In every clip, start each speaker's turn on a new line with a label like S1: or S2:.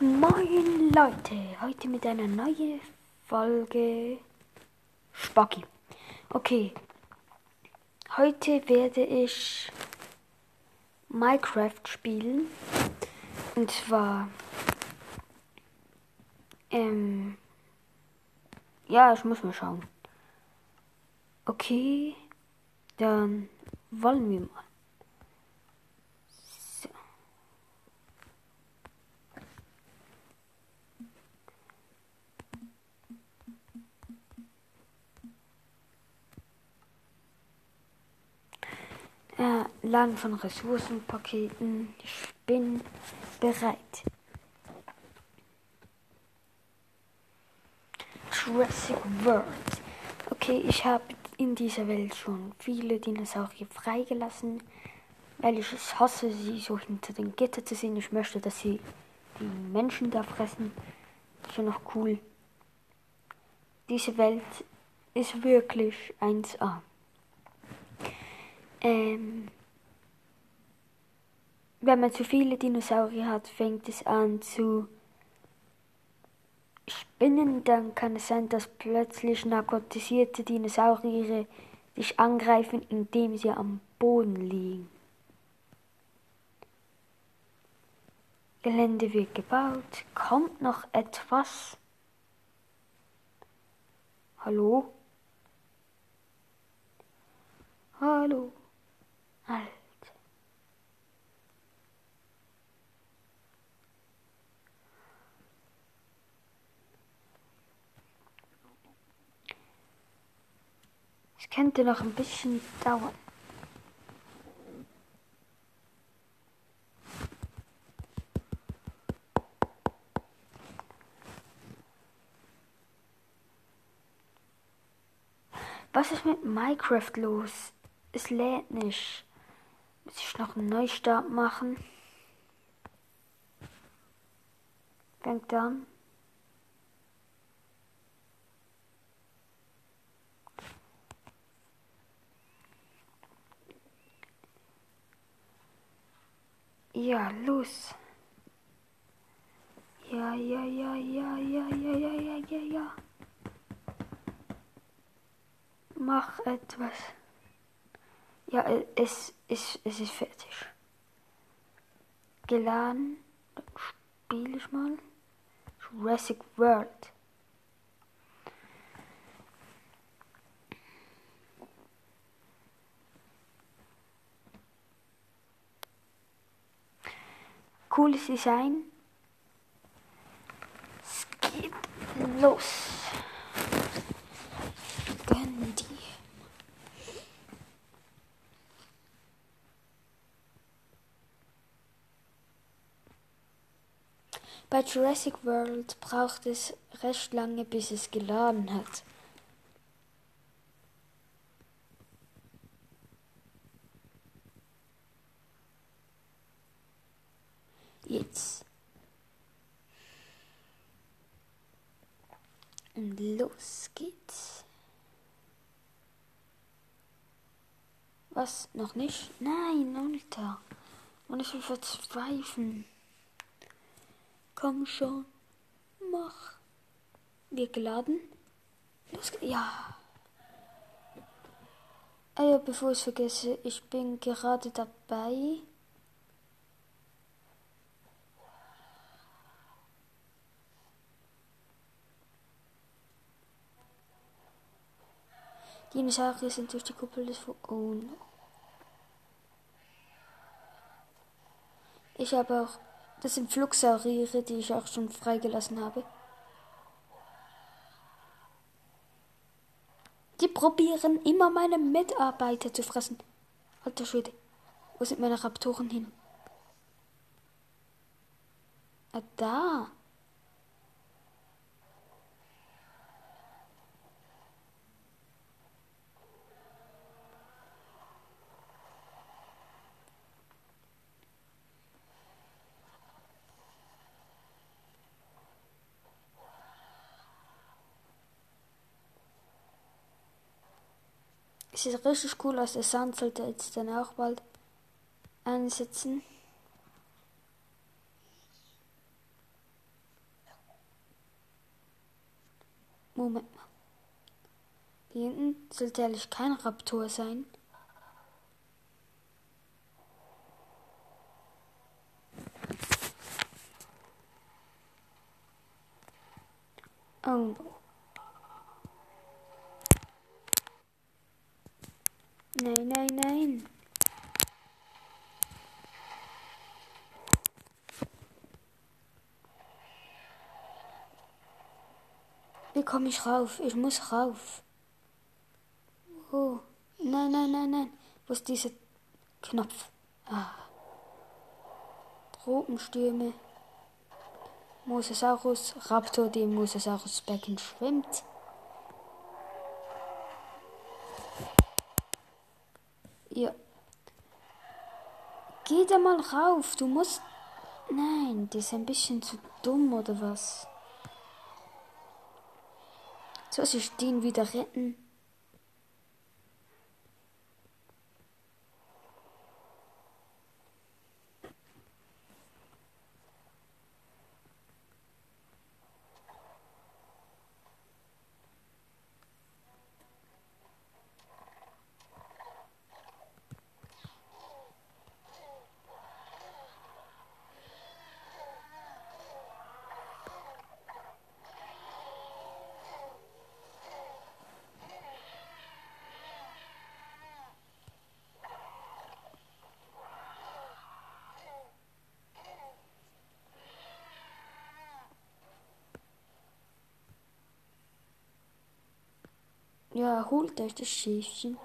S1: Moin Leute, heute mit einer neuen Folge Spacki. Okay, heute werde ich Minecraft spielen. Und zwar, ähm, ja, ich muss mal schauen. Okay, dann wollen wir mal. Laden von Ressourcenpaketen. Ich bin bereit. Jurassic World. Okay, ich habe in dieser Welt schon viele Dinosaurier freigelassen, weil ich es hasse, sie so hinter den Gitter zu sehen. Ich möchte, dass sie die Menschen da fressen. Schon noch cool. Diese Welt ist wirklich 1A. Ähm, wenn man zu viele Dinosaurier hat, fängt es an zu spinnen. Dann kann es sein, dass plötzlich narkotisierte Dinosaurier dich angreifen, indem sie am Boden liegen. Gelände wird gebaut. Kommt noch etwas? Hallo? Hallo? Könnte noch ein bisschen dauern. Was ist mit Minecraft los? Es lädt nicht. Muss ich noch einen Neustart machen? Fängt an. Ja, los. Ja, ja, ja, ja, ja, ja, ja, ja, ja, ja. Mach etwas. Ja, es, es, es ist fertig. Geladen. Dann spiele ich mal. Jurassic World. Cooles Design. Es geht los. Gönn dir. Bei Jurassic World braucht es recht lange, bis es geladen hat. Jetzt. Und los geht's. Was? Noch nicht? Nein, Alter. Und ich will verzweifeln. Komm schon. Mach. Wir geladen. Los, ja. Ah ja, bevor ich es vergesse, ich bin gerade dabei. Dinosaurier sind durch die Kuppel des Fu Oh no. Ich habe auch. Das sind Flugsaurier, die ich auch schon freigelassen habe. Die probieren immer meine Mitarbeiter zu fressen. Alter Schwede. Wo sind meine Raptoren hin? Ah, da. sieht richtig cool aus. Der Sand sollte jetzt dann auch bald einsetzen. Moment mal. Hier hinten sollte eigentlich kein Raptor sein. Komme ich rauf? Ich muss rauf. Oh, nein, nein, nein, nein. Wo ist dieser Knopf? Ah. Tropenstürme. Mosasaurus, Raptor, der im Mosasaurus-Becken schwimmt. Ja. Geh da mal rauf, du musst... Nein, der ist ein bisschen zu dumm, oder was? Soll ich den wieder retten? Ja, holt euch das Schäfchen.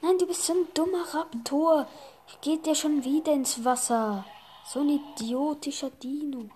S1: Nein, du bist so ein dummer Raptor. Geht der schon wieder ins Wasser? So ein idiotischer Dino.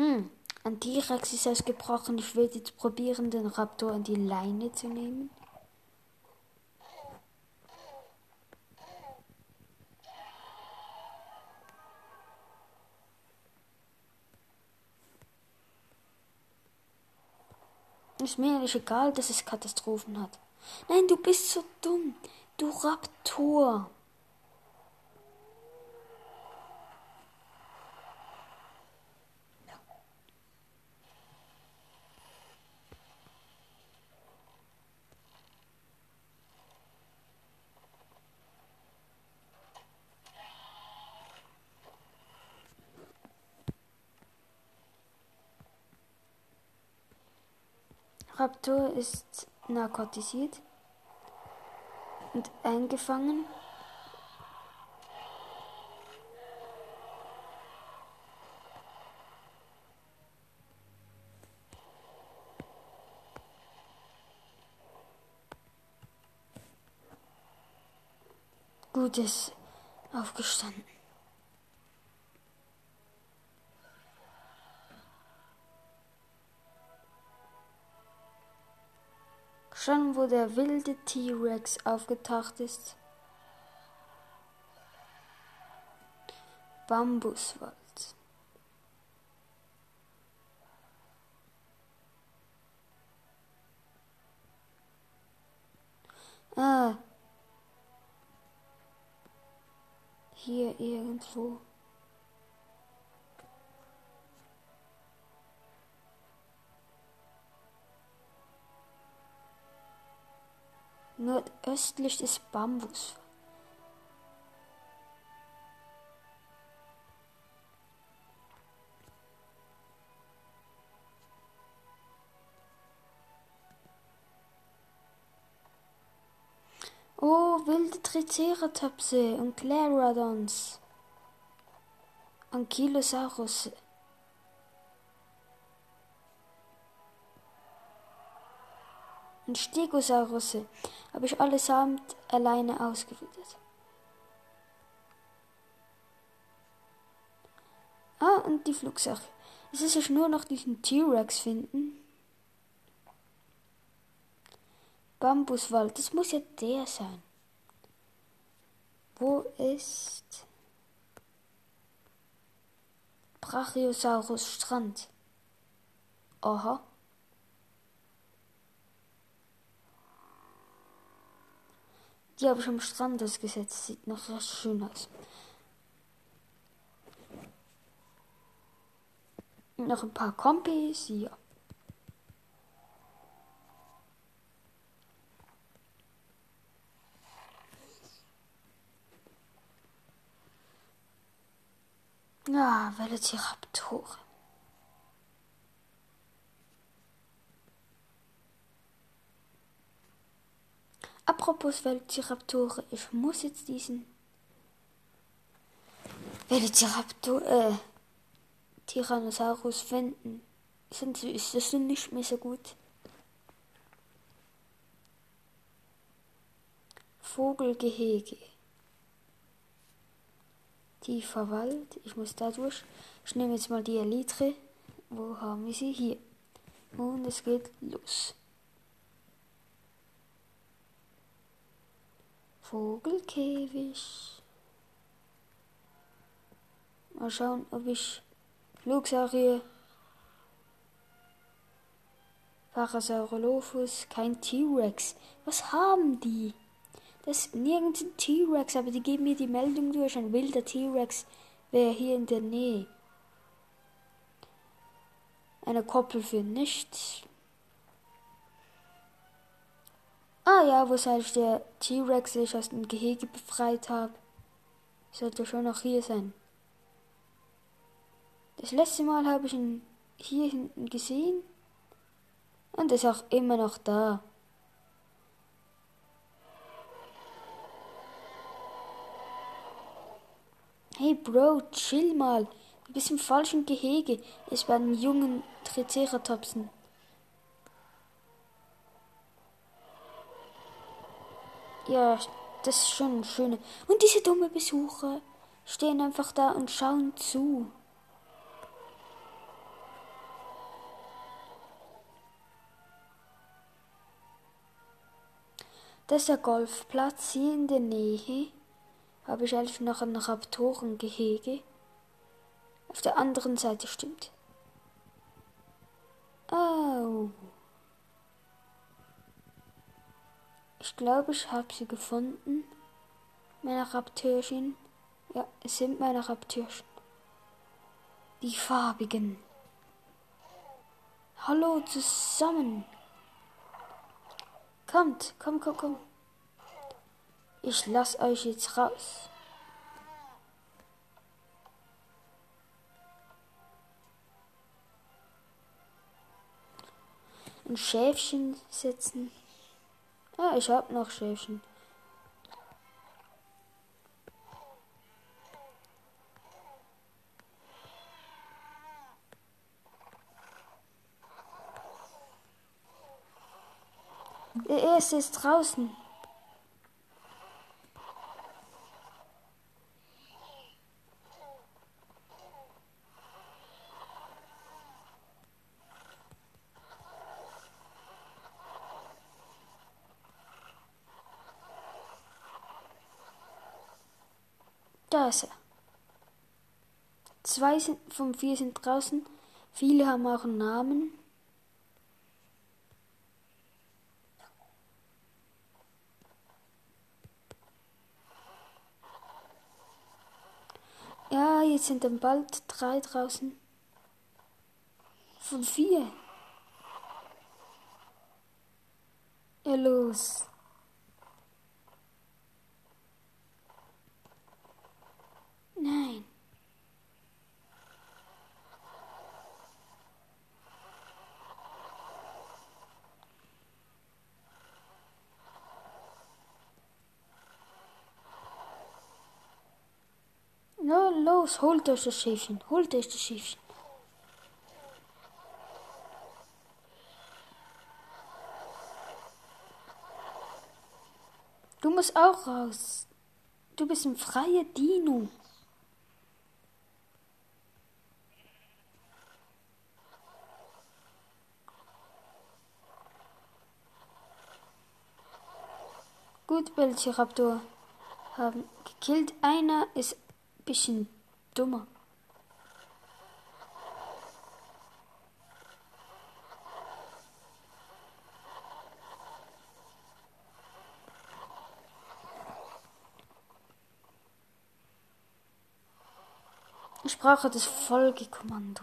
S1: Hm, ein T-Rex ist ausgebrochen. Ich will jetzt probieren, den Raptor an die Leine zu nehmen. Ist mir eigentlich egal, dass es Katastrophen hat. Nein, du bist so dumm. Du Raptor. Raptor ist narkotisiert und eingefangen. Gutes aufgestanden. Schon wo der wilde T-Rex aufgetaucht ist. Bambuswald. Ah. Hier irgendwo. Nordöstlich des Bambus. Oh, wilde Triceratopse und Clarodons. Ankylosaurus. Und Stegosaurus habe ich allesamt alleine ausgerottet. Ah, und die Flugsache. Es ist jetzt nur noch diesen T-Rex finden. Bambuswald, das muss ja der sein. Wo ist Brachiosaurus Strand? Aha. Die habe ich am Strand ausgesetzt. Sieht noch recht schön aus. Noch ein paar Kompis, ja. Ja, Velociraptoren. Apropos Velociraptoren, ich muss jetzt diesen Velociraptor, äh, Tyrannosaurus finden. Sonst ist das nicht mehr so gut. Vogelgehege. Tiefer Wald. Ich muss da durch. Ich nehme jetzt mal die Elytre. Wo haben wir sie? Hier. Und es geht los. Vogelkäfig. Mal schauen, ob ich Flugsaurier, Parasaurolophus, kein T-Rex. Was haben die? Das ist nirgends ein T-Rex, aber die geben mir die Meldung durch. Ein wilder T-Rex wäre hier in der Nähe. Eine Koppel für nichts. Ja, wo ich der T-Rex ich aus dem Gehege befreit habe. Sollte schon noch hier sein. Das letzte Mal habe ich ihn hier hinten gesehen. Und ist auch immer noch da. Hey Bro, chill mal. Du bist im falschen Gehege. Es waren jungen Triceratopsen. Ja, das ist schon schön. Und diese dumme Besucher stehen einfach da und schauen zu. Das ist der Golfplatz hier in der Nähe habe ich eigentlich noch ein Raptorengehege. Auf der anderen Seite stimmt. Oh. Ich glaube, ich habe sie gefunden. Meine Raptörchen. Ja, es sind meine Raptörchen. Die farbigen. Hallo zusammen. Kommt, komm, komm, komm. Ich lass euch jetzt raus. Ein Schäfchen setzen. Ah, ich hab noch Schäfchen. Erste ist draußen. Zwei sind, von vier sind draußen. Viele haben auch einen Namen. Ja, jetzt sind dann bald drei draußen. Von vier. Ja, los. No, los, holt euch das Schäfchen. Holt euch das Schäfchen. Du musst auch raus. Du bist ein freier Dino. Gut, Velociraptor haben gekillt. Einer ist bisschen dummer. Ich brauche das Folgekommando.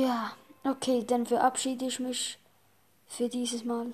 S1: Ja, okay, dann verabschiede ich mich für dieses Mal.